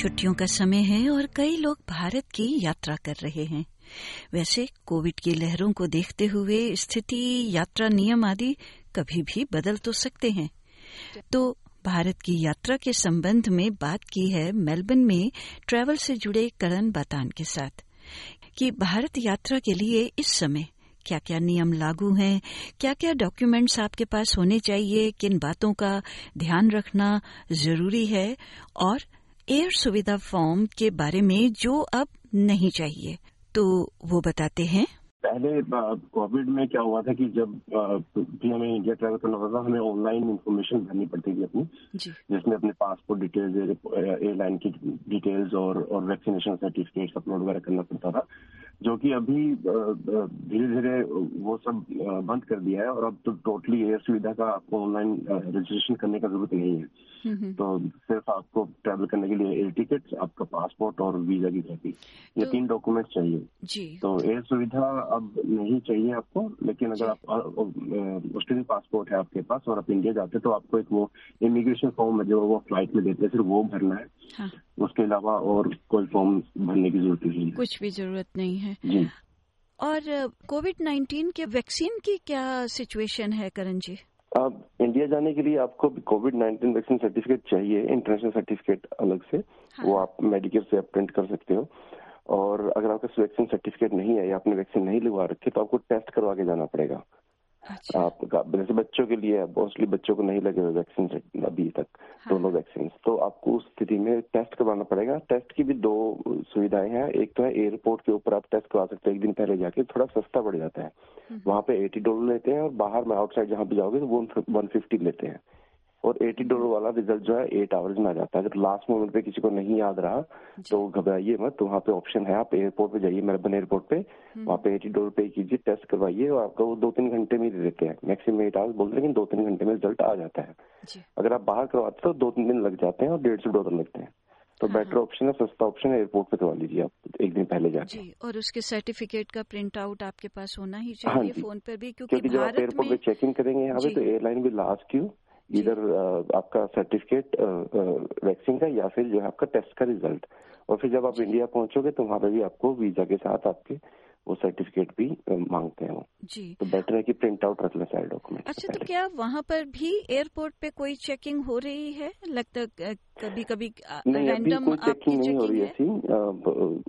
छुट्टियों का समय है और कई लोग भारत की यात्रा कर रहे हैं। वैसे कोविड की लहरों को देखते हुए स्थिति, यात्रा नियम आदि कभी भी बदल तो सकते हैं। तो भारत की यात्रा के संबंध में बात की है मेलबर्न में ट्रैवल से जुड़े करण बातान के साथ कि भारत यात्रा के लिए इस समय क्या क्या नियम लागू हैं क्या क्या डॉक्यूमेंट्स आपके पास होने चाहिए, किन बातों का ध्यान रखना ज़रूरी है और एयर सुविधा फॉर्म के बारे में जो अब नहीं चाहिए। तो वो बताते हैं। पहले कोविड में क्या हुआ था कि जब भी हमें इंडिया ट्रैवल करना होता था हमें ऑनलाइन इन्फॉर्मेशन भरनी पड़ती थी अपनी जिसमें अपने पासपोर्ट डिटेल्स एयरलाइन की डिटेल्स और और वैक्सीनेशन सर्टिफिकेट्स अपलोड वगैरह करना पड़ता था जो कि अभी धीरे धीरे वो सब बंद कर दिया है और अब तो टोटली एयर सुविधा का आपको ऑनलाइन रजिस्ट्रेशन करने का ज़रूरत नहीं है। तो सिर्फ़ आपको ट्रैवल करने के लिए एयर टिकट आपका पासपोर्ट और वीज़ा की कॉपी ये तो, तीन डॉक्यूमेंट चाहिए। जी। तो एयर सुविधा अब नहीं चाहिए आपको लेकिन अगर आप ऑस्ट्रेलियन पासपोर्ट है आपके पास और आप इंडिया जाते तो आपको एक वो इमिग्रेशन फॉर्म है जो वो फ़्लाइट में देते हैं सिर्फ़ वो भरना है। हाँ। उसके अलावा और कोई फॉर्म भरने की ज़रूरत नहीं कुछ भी ज़रूरत नहीं है। जी। और कोविड नाइन्टीन के वैक्सीन की क्या सिचुएशन है करण जी? अब इंडिया जाने के लिए आपको कोविड नाइन्टीन वैक्सीन सर्टिफिकेट चाहिए इंटरनेशनल सर्टिफिकेट अलग से हाँ। वो आप मेडिकल से प्रिंट कर सकते हो और अगर आपका वैक्सीन सर्टिफिकेट नहीं है या आपने वैक्सीन नहीं लगवा रखी तो आपको टेस्ट करवा के जाना पड़ेगा अच्छा। आप जैसे बच्चों के लिए मोस्टली बच्चों को नहीं लगे हुए वैक्सीन अभी तक हाँ। दोनों वैक्सीन तो आपको उस स्थिति में टेस्ट करवाना पड़ेगा टेस्ट की भी दो सुविधाएँ हैं एक तो है एयरपोर्ट के ऊपर आप टेस्ट करवा सकते हैं एक दिन पहले जाके थोड़ा सस्ता पड़ जाता है हम्म। वहाँ पे एटी डॉलर लेते हैं और बाहर में आउटसाइड जहाँ पे जाओगे तो वो वन फिफ्टी लेते हैं और एटी डॉलर वाला रिज़ल्ट जो है एट आवर्स में आ जाता है। अगर लास्ट मोमेंट पे किसी को नहीं याद रहा तो घबराइए मत। तो वहाँ पे ऑप्शन है आप एयरपोर्ट पे जाइए मेलबर्न एयरपोर्ट पे। हम्म। वहाँ पे एटी डॉलर पे कीजिए टेस्ट करवाइए और आपका वो दो तीन घंटे में दे देते हैं। मैक्सिमम एट आवर्स बोलते लेकिन दो तीन घंटे में रिज़ल्ट आ जाता है। अगर आप बाहर करवाते तो दो तीन दिन लग जाते हैं और डेढ़ सौ डॉलर लगते हैं। तो बेटर हाँ, ऑप्शन हाँ। है सस्ता ऑप्शन है एयरपोर्ट पे करवा लीजिए आप एक दिन पहले जाके। जी और उसके सर्टिफिकेट का प्रिंट आउट आपके पास होना ही चाहिए हाँ फ़ोन पर भी क्योंकि, जब आप एयरपोर्ट पे चेकिंग करेंगे यहाँ पे तो एयरलाइन भी लास्ट क्यू इधर आपका सर्टिफिकेट वैक्सीन का या फिर जो है आपका टेस्ट का रिज़ल्ट और फिर जब आप इंडिया पहुंचोगे तो वहाँ पे भी आपको वीज़ा के साथ आपके वो सर्टिफिकेट भी मांगते हैं वो। जी। तो बेटर है कि प्रिंट आउट रख लें सारे डॉक्यूमेंट अच्छा तो क्या वहाँ पर भी एयरपोर्ट पे कोई चेकिंग हो रही है? लगता कभी कभी नहीं अभी कोई चेकिंग नहीं हो रही है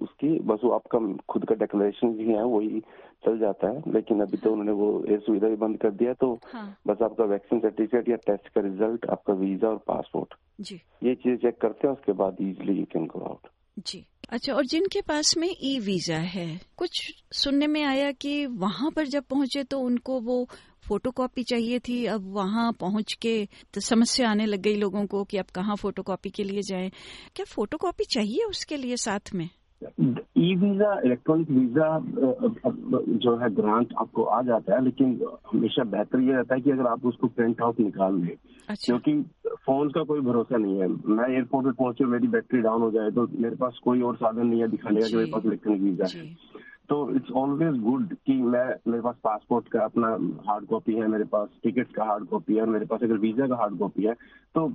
उसकी बस वो आपका खुद का डिक्लेरेशन भी है वही चल जाता है। लेकिन अभी तो हाँ। उन्होंने वो एयर सुविधा भी बंद कर दिया तो हाँ। बस आपका वैक्सीन सर्टिफिकेट या टेस्ट का रिज़ल्ट आपका वीज़ा और पासपोर्ट जी। ये चीज़ चेक करते हैं उसके बाद easily you can go out जी। अच्छा और जिनके पास में ई वीज़ा है, कुछ सुनने में आया कि वहाँ पर जब पहुँचे तो उनको वो फोटोकॉपी चाहिए थी। अब वहाँ पहुँच के तो समस्या आने लग गई लोगों को कि अब कहाँ फोटोकॉपी के लिए जाएँ। क्या फोटोकॉपी चाहिए उसके लिए साथ में? ई वीज़ा इलेक्ट्रॉनिक वीज़ा जो है ग्रांट आपको आ जाता है लेकिन हमेशा बेहतर ये रहता है कि अगर आप उसको प्रिंट आउट निकाल लें अच्छा। क्योंकि फ़ोन का कोई भरोसा नहीं है। मैं एयरपोर्ट पर पहुँचे मेरी बैटरी डाउन हो जाए तो मेरे पास कोई और साधन नहीं है दिखाने का कि मेरे पास इलेक्ट्रॉनिक वीज़ा है। तो इट्स ऑलवेज गुड कि मैं मेरे पास पासपोर्ट का अपना हार्ड कॉपी है मेरे पास टिकट का हार्ड कॉपी है मेरे पास अगर वीज़ा का हार्ड कॉपी है तो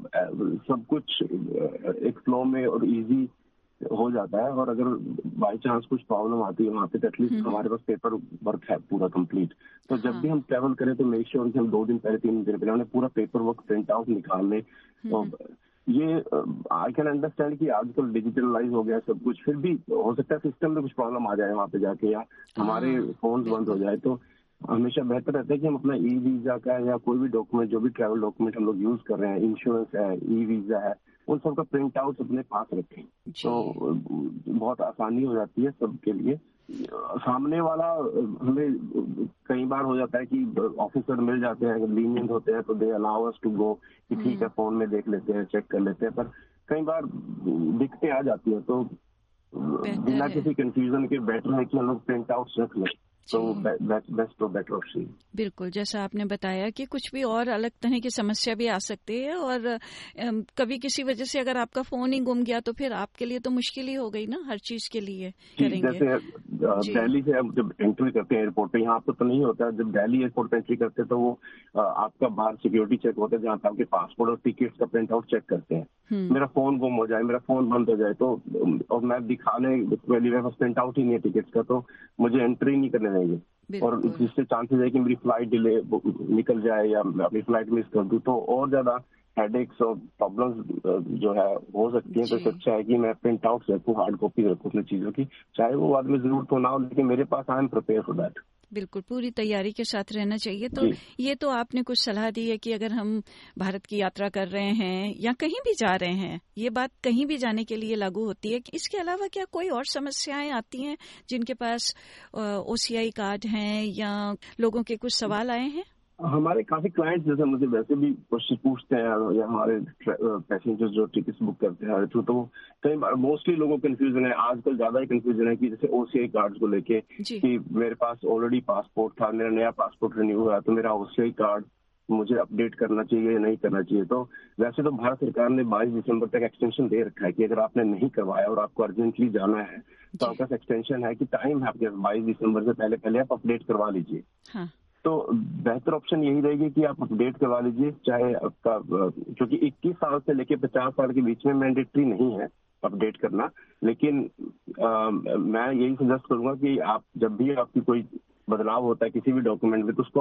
सब कुछ एक फ्लो में और इजी हो जाता है और अगर बाई चांस कुछ प्रॉब्लम आती है वहाँ पे तो एटलीस्ट हम्म। हमारे पास पेपर वर्क है पूरा कंप्लीट तो जब हाँ. भी हम ट्रेवल करें तो मेक श्योर कि हम दो दिन पहले तीन दिन पहले हमने पूरा पेपर वर्क प्रिंट आउट निकाल लें तो ये आई कैन अंडरस्टैंड कि आजकल डिजिटलाइज हो गया सब कुछ फिर भी हो सकता है सिस्टम में कुछ प्रॉब्लम आ जाए वहाँ पे जाके या हमारे फ़ोन हाँ, बंद हो जाए तो हमेशा बेहतर रहता है कि हम अपना ई वीज़ा का या कोई भी डॉक्यूमेंट जो भी ट्रैवल डॉक्यूमेंट हम लोग यूज़ कर रहे हैं इंश्योरेंस है ई वीज़ा है उन सबका प्रिंट आउट अपने पास रखें। तो बहुत आसानी हो जाती है सबके लिए। सामने वाला हमें कई बार हो जाता है कि ऑफिसर मिल जाते हैं लीनियंट होते हैं तो they allow us to go कि ठीक है फ़ोन हम्म। में देख लेते हैं चेक कर लेते हैं पर कई बार दिक्कतें आ जाती है तो बिना किसी कंफ्यूजन के बेटर है कि हम लोग प्रिंट आउट रख लें। तो बेस्ट और बेटर ऑप्शन बिल्कुल जैसा आपने बताया कि कुछ भी और अलग तरह की समस्या भी आ सकती है और कभी किसी वजह से अगर आपका फ़ोन ही गुम गया तो फिर आपके लिए तो मुश्किल ही हो गई ना हर चीज़ के लिए करेंगे। जैसे दिल्ली से हम जब एंट्री करते हैं एयरपोर्ट पे यहाँ पर तो नहीं होता। जब दिल्ली एयरपोर्ट पे एंट्री करते हैं तो वो आपका बाहर सिक्योरिटी चेक होता है जहाँ पे आपके पासपोर्ट और टिकट का प्रिंट आउट चेक करते हैं। हम्म। मेरा फ़ोन गुम हो जाए मेरा फ़ोन बंद हो जाए तो और मैं दिखाने पास प्रिंट आउट ही नहीं है टिकट का तो मुझे एंट्री नहीं करने देंगे। और जिससे चांसेस है कि मेरी फ़्लाइट डिले निकल जाए या मैं अपनी फ़्लाइट मिस कर दूँ तो और ज़्यादा हेडेक्स और प्रॉब्लम्स जो है हो सकती है तो अच्छा है कि मैं प्रिंट आउट रखूँ हार्ड कॉपी रखूँ अपनी चीज़ों की चाहे वो बाद में ज़रूरत हो ना हो लेकिन मेरे पास I am prepare for that बिल्कुल पूरी तैयारी के साथ रहना चाहिए। तो ये तो आपने कुछ सलाह दी है कि अगर हम भारत की यात्रा कर रहे हैं या कहीं भी जा रहे हैं ये बात कहीं भी जाने के लिए लागू होती है। कि इसके अलावा क्या कोई और समस्याएँ आती हैं जिनके पास ओसीआई कार्ड हैं या लोगों के कुछ सवाल आए हैं? हमारे काफ़ी क्लाइंट्स जैसे मुझे वैसे भी क्वेश्चन पूछते हैं या हमारे पैसेंजर्स जो टिकट बुक करते हैं थ्रू तो कई बार मोस्टली लोगों को कंफ्यूजन है। आजकल ज़्यादा ही कंफ्यूजन है कि जैसे ओसीआई कार्ड को लेके कि मेरे पास ऑलरेडी पासपोर्ट था मेरा नया पासपोर्ट रिन्यू हुआ तो मेरा ओसीआई कार्ड मुझे अपडेट करना चाहिए या नहीं करना चाहिए? तो वैसे तो भारत सरकार ने 22 दिसंबर तक एक्सटेंशन दे रखा है कि अगर आपने नहीं करवाया और आपको अर्जेंटली जाना है तो आपका एक्सटेंशन है कि टाइम है आपके बाईस दिसंबर से पहले पहले आप अपडेट करवा लीजिए। हाँ। तो बेहतर ऑप्शन यही रहेगी कि आप अपडेट करवा लीजिए चाहे आपका क्योंकि 21 साल से लेके 50 साल के बीच में मैंडेटरी नहीं है अपडेट करना। लेकिन आ, मैं यही सजेस्ट करूँगा कि आप जब भी आपकी कोई बदलाव होता है किसी भी डॉक्यूमेंट में तो उसको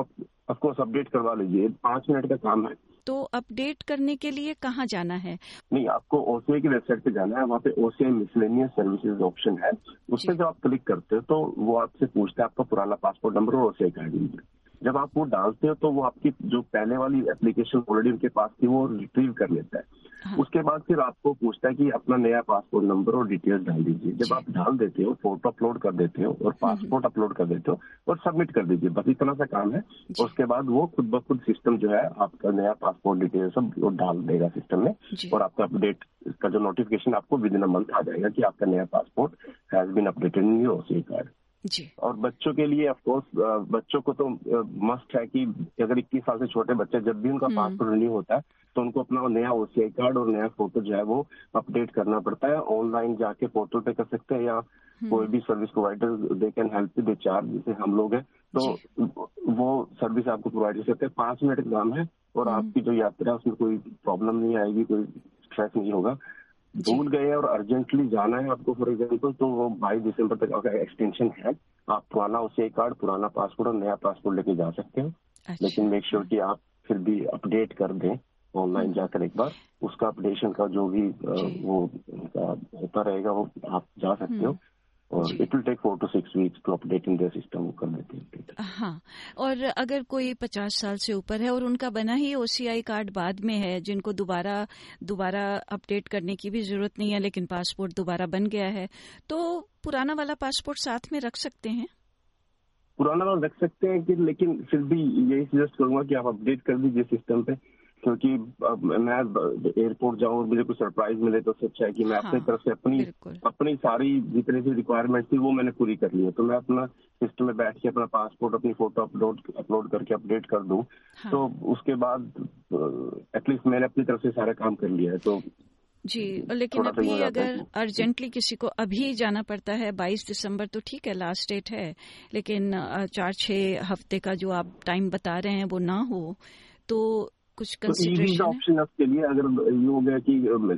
ऑफकोर्स अपडेट करवा लीजिए। पाँच मिनट का काम है। तो अपडेट करने के लिए कहाँ जाना है? नहीं आपको ओसीआई की वेबसाइट पे जाना है। वहाँ पे ओसीआई मिसलेनियस सर्विसेज़ ऑप्शन है। उस पर जब आप क्लिक करते हो तो वो आपसे पूछता है आपका पुराना पासपोर्ट नंबर और ओसीआई कार्ड नंबर जब आप वो डालते हो तो वो आपकी जो पहले वाली एप्लीकेशन ऑलरेडी उनके पास थी वो रिट्रीव कर लेता है। हाँ। उसके बाद फिर आपको पूछता है कि अपना नया पासपोर्ट नंबर और डिटेल्स डाल दीजिए। जब आप डाल देते हो फ़ोटो अपलोड कर देते हो और पासपोर्ट अपलोड कर देते हो और सबमिट कर दीजिए। बस इतना सा काम है। और उसके बाद वो खुद ब खुद सिस्टम जो है आपका नया पासपोर्ट डिटेल सब वो डाल देगा सिस्टम में और आपका अपडेट का जो नोटिफिकेशन आपको विद इन अ मंथ आ जाएगा कि आपका नया passport has been updated in your C card जी और बच्चों के लिए ऑफकोर्स बच्चों को तो मस्ट है कि अगर 21 साल से छोटे बच्चे जब भी उनका पासपोर्ट हम्म। रिन्यू होता है तो उनको अपना नया ओसीआई कार्ड और नया फ़ोटो जो है वो अपडेट करना पड़ता है ऑनलाइन जाके पोर्टल पे कर सकते हैं या हम्म। कोई भी service provider they can help they charge जैसे हम लोग हैं तो वो सर्विस आपको प्रोवाइड कर सकते हैं पाँच मिनट का काम है और हम्म। आपकी जो यात्रा है उसमें कोई प्रॉब्लम नहीं आएगी कोई स्ट्रेस नहीं होगा भूल गए और अर्जेंटली जाना है आपको फॉर एग्ज़ाम्पल तो वो बाईस दिसंबर तक आपका एक्सटेंशन है आप पुराना उसे कार्ड पुराना पासपोर्ट और नया पासपोर्ट लेके जा सकते हो अच्छा। लेकिन मेक श्योर की आप फिर भी अपडेट कर दें ऑनलाइन हम्म। जाकर एक बार उसका अपडेशन का जो भी वो होता रहेगा वो आप जा सकते हो हम्म। और it will take four to six weeks to update in system कर देते हैं हाँ और अगर कोई पचास साल से ऊपर है और उनका बना ही ओसीआई कार्ड बाद में है जिनको दोबारा दोबारा अपडेट करने की भी ज़रूरत नहीं है लेकिन पासपोर्ट दोबारा बन गया है तो पुराना वाला पासपोर्ट साथ में रख सकते हैं? पुराना वाला रख सकते हैं कि लेकिन फिर भी यही सजेस्ट करूँगा कि आप अपडेट कर दीजिए सिस्टम पे। क्योंकि मैं एयरपोर्ट जाऊँ मुझे कुछ सरप्राइज़ मिले तो अच्छा है कि मैं हाँ, अपनी तरफ़ से अपनी अपनी सारी जितनी भी रिक्वायरमेंट थी वो मैंने पूरी कर ली है। तो मैं अपना सिस्टम में बैठ के अपना पासपोर्ट अपनी फ़ोटो अपलोड अपलोड करके अपडेट कर दूँ। हाँ. तो उसके बाद एटलीस्ट मैंने अपनी तरफ़ से सारा काम कर लिया है तो जी लेकिन अभी अगर अर्जेंटली किसी को अभी जाना पड़ता है 22 दिसंबर तो ठीक है लास्ट डेट है लेकिन चार छह हफ़्ते का जो आप टाइम बता रहे हैं वो ना हो तो कुछ कंसिडरेशन तो ऑप्शन उसके लिए अगर ये हो गया कि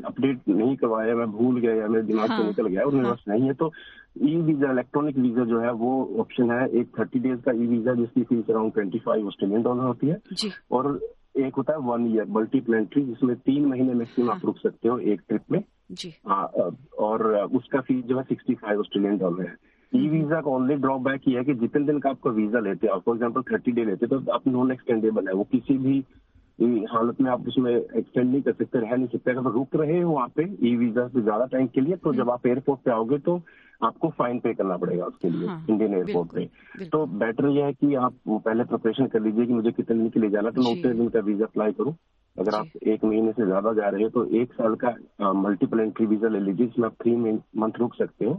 अपडेट नहीं करवाया मैं भूल गया या मेरे दिमाग हाँ, से निकल गया और मेरे हाँ। पास नहीं है तो ई वीज़ा इलेक्ट्रॉनिक वीज़ा जो है वो ऑप्शन है एक थर्टी डेज़ का ई वीज़ा जिसकी fees around twenty five Australian dollar होती है। और एक होता है वन ईयर मल्टीप्लेंट्री जिसमें तीन महीने मैक्सिमम आप हाँ। रुक सकते हो एक ट्रिप में। जी। आ, और उसका फ़ीस जो है सिक्सटी फाइव ऑस्ट्रेलियन डॉलर है। ई वीज़ा का ओनली ड्रॉबैक ये है कि जितने दिन का आपका वीज़ा लेते हैं फॉर एग्ज़ाम्पल थर्टी डे लेते तो आप नॉन एक्सटेंडेबल है वो किसी भी हालत में आप उसमें एक्सटेंड नहीं कर सकते रह नहीं सकते। अगर रुक रहे हो वहाँ पे ई वीज़ा से ज़्यादा टाइम के लिए तो जब आप एयरपोर्ट पे आओगे तो आपको फाइन पे करना पड़ेगा उसके लिए हाँ, इंडियन एयरपोर्ट पे। तो बेटर यह है कि आप पहले प्रिपरेशन कर लीजिए कि मुझे कितने दिन के लिए जाना तो मैं उतने दिन का वीज़ा अप्लाई करूँ। अगर आप एक महीने से ज़्यादा जा रहे हो तो एक साल का मल्टीपल एंट्री वीज़ा ले लीजिए जिसमें आप थ्री मंथ रुक सकते हो।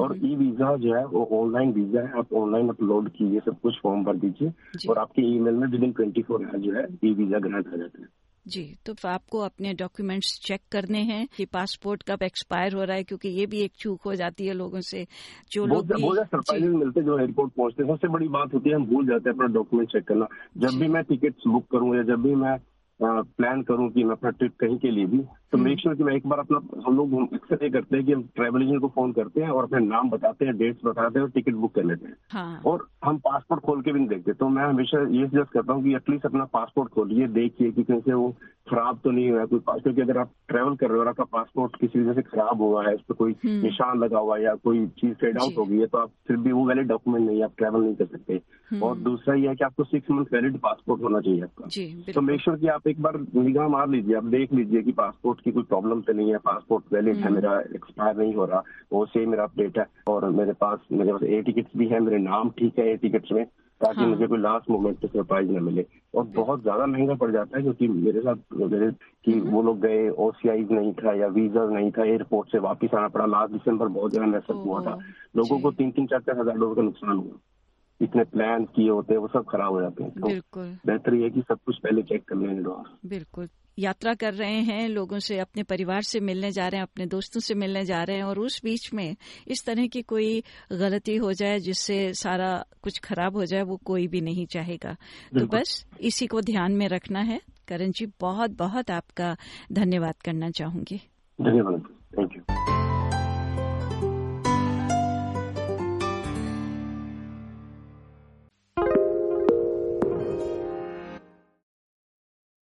और ई वीज़ा जो है वो ऑनलाइन वीज़ा है आप ऑनलाइन अपलोड कीजिए सब कुछ फॉर्म भर दीजिए और आपके ईमेल में within twenty four hour जो है ई वीज़ा ग्रांट आ जाता है। जी तो आपको अपने डॉक्यूमेंट्स चेक करने हैं कि पासपोर्ट कब एक्सपायर हो रहा है क्योंकि ये भी एक चूक हो जाती है लोगों से जो लोग भी मिलते जो एयरपोर्ट पहुँचते हैं। सबसे बड़ी बात होती है हम भूल जाते हैं अपना डॉक्यूमेंट चेक करना। जब भी मैं टिकट बुक करूँ या जब भी मैं प्लान करूँ कि मैं अपना ट्रिप कहीं के लिए भी तो मेक श्योर कि मैं एक बार अपना हम लोग अक्सर ये करते हैं कि हम ट्रैवल एजेंट को फ़ोन करते हैं और अपने नाम बताते हैं डेट्स बताते हैं और टिकट बुक कर लेते हैं हाँ। और हम पासपोर्ट खोल के भी नहीं देखते तो मैं हमेशा ये सजेस्ट करता हूँ कि एटलीस्ट अपना पासपोर्ट खोलिए देखिए कि कहीं से वो खराब तो नहीं हुआ कोई क्योंकि अगर आप ट्रैवल कर रहे हो और आपका पासपोर्ट किसी वजह से खराब हुआ है उस पर कोई हम्म। निशान लगा हुआ है या कोई चीज़ फेड आउट हो गई है तो आप फिर भी वो वैलिड डॉक्यूमेंट नहीं है आप ट्रैवल नहीं कर सकते हम्म। और दूसरा ये है कि आपको सिक्स मंथ वैलिड पासपोर्ट होना चाहिए आपका तो मेक श्योर कि आप एक बार निगाह मार लीजिए आप देख लीजिए कि पासपोर्ट की कोई प्रॉब्लम तो नहीं है। पासपोर्ट वैलिड है हम्म। मेरा एक्सपायर नहीं हो रहा। वो सेम मेरा अपडेट है और मेरे पास मेरे पास ए टिकट्स भी है मेरे नाम ठीक है ए टिकट्स में ताकि हाँ। मुझे कोई लास्ट मोमेंट पे सरप्राइज़ न मिले। और बहुत ज़्यादा महँगा पड़ जाता है क्योंकि मेरे साथ मेरे कि हम्म। वो लोग गए ओसीआई नहीं था या वीज़ा नहीं था एयरपोर्ट से वापस आना पड़ा। लास्ट दिसंबर बहुत ज़्यादा मैसअप हुआ था। लोगों को तीन तीन चार चार हज़ार डॉलर का नुकसान हुआ। इतने प्लान किए होते हैं वो सब खराब हो जाते हैं। तो बिल्कुल। बेहतर ये है कि सब कुछ पहले चेक कर लें बिल्कुल। यात्रा कर रहे हैं लोगों से अपने परिवार से मिलने जा रहे हैं अपने दोस्तों से मिलने जा रहे हैं और उस बीच में इस तरह की कोई गलती हो जाए जिससे सारा कुछ खराब हो जाए वो कोई भी नहीं चाहेगा। तो बस इसी को ध्यान में रखना है। करण जी बहुत बहुत आपका धन्यवाद करना चाहूँगी। धन्यवाद। Thank you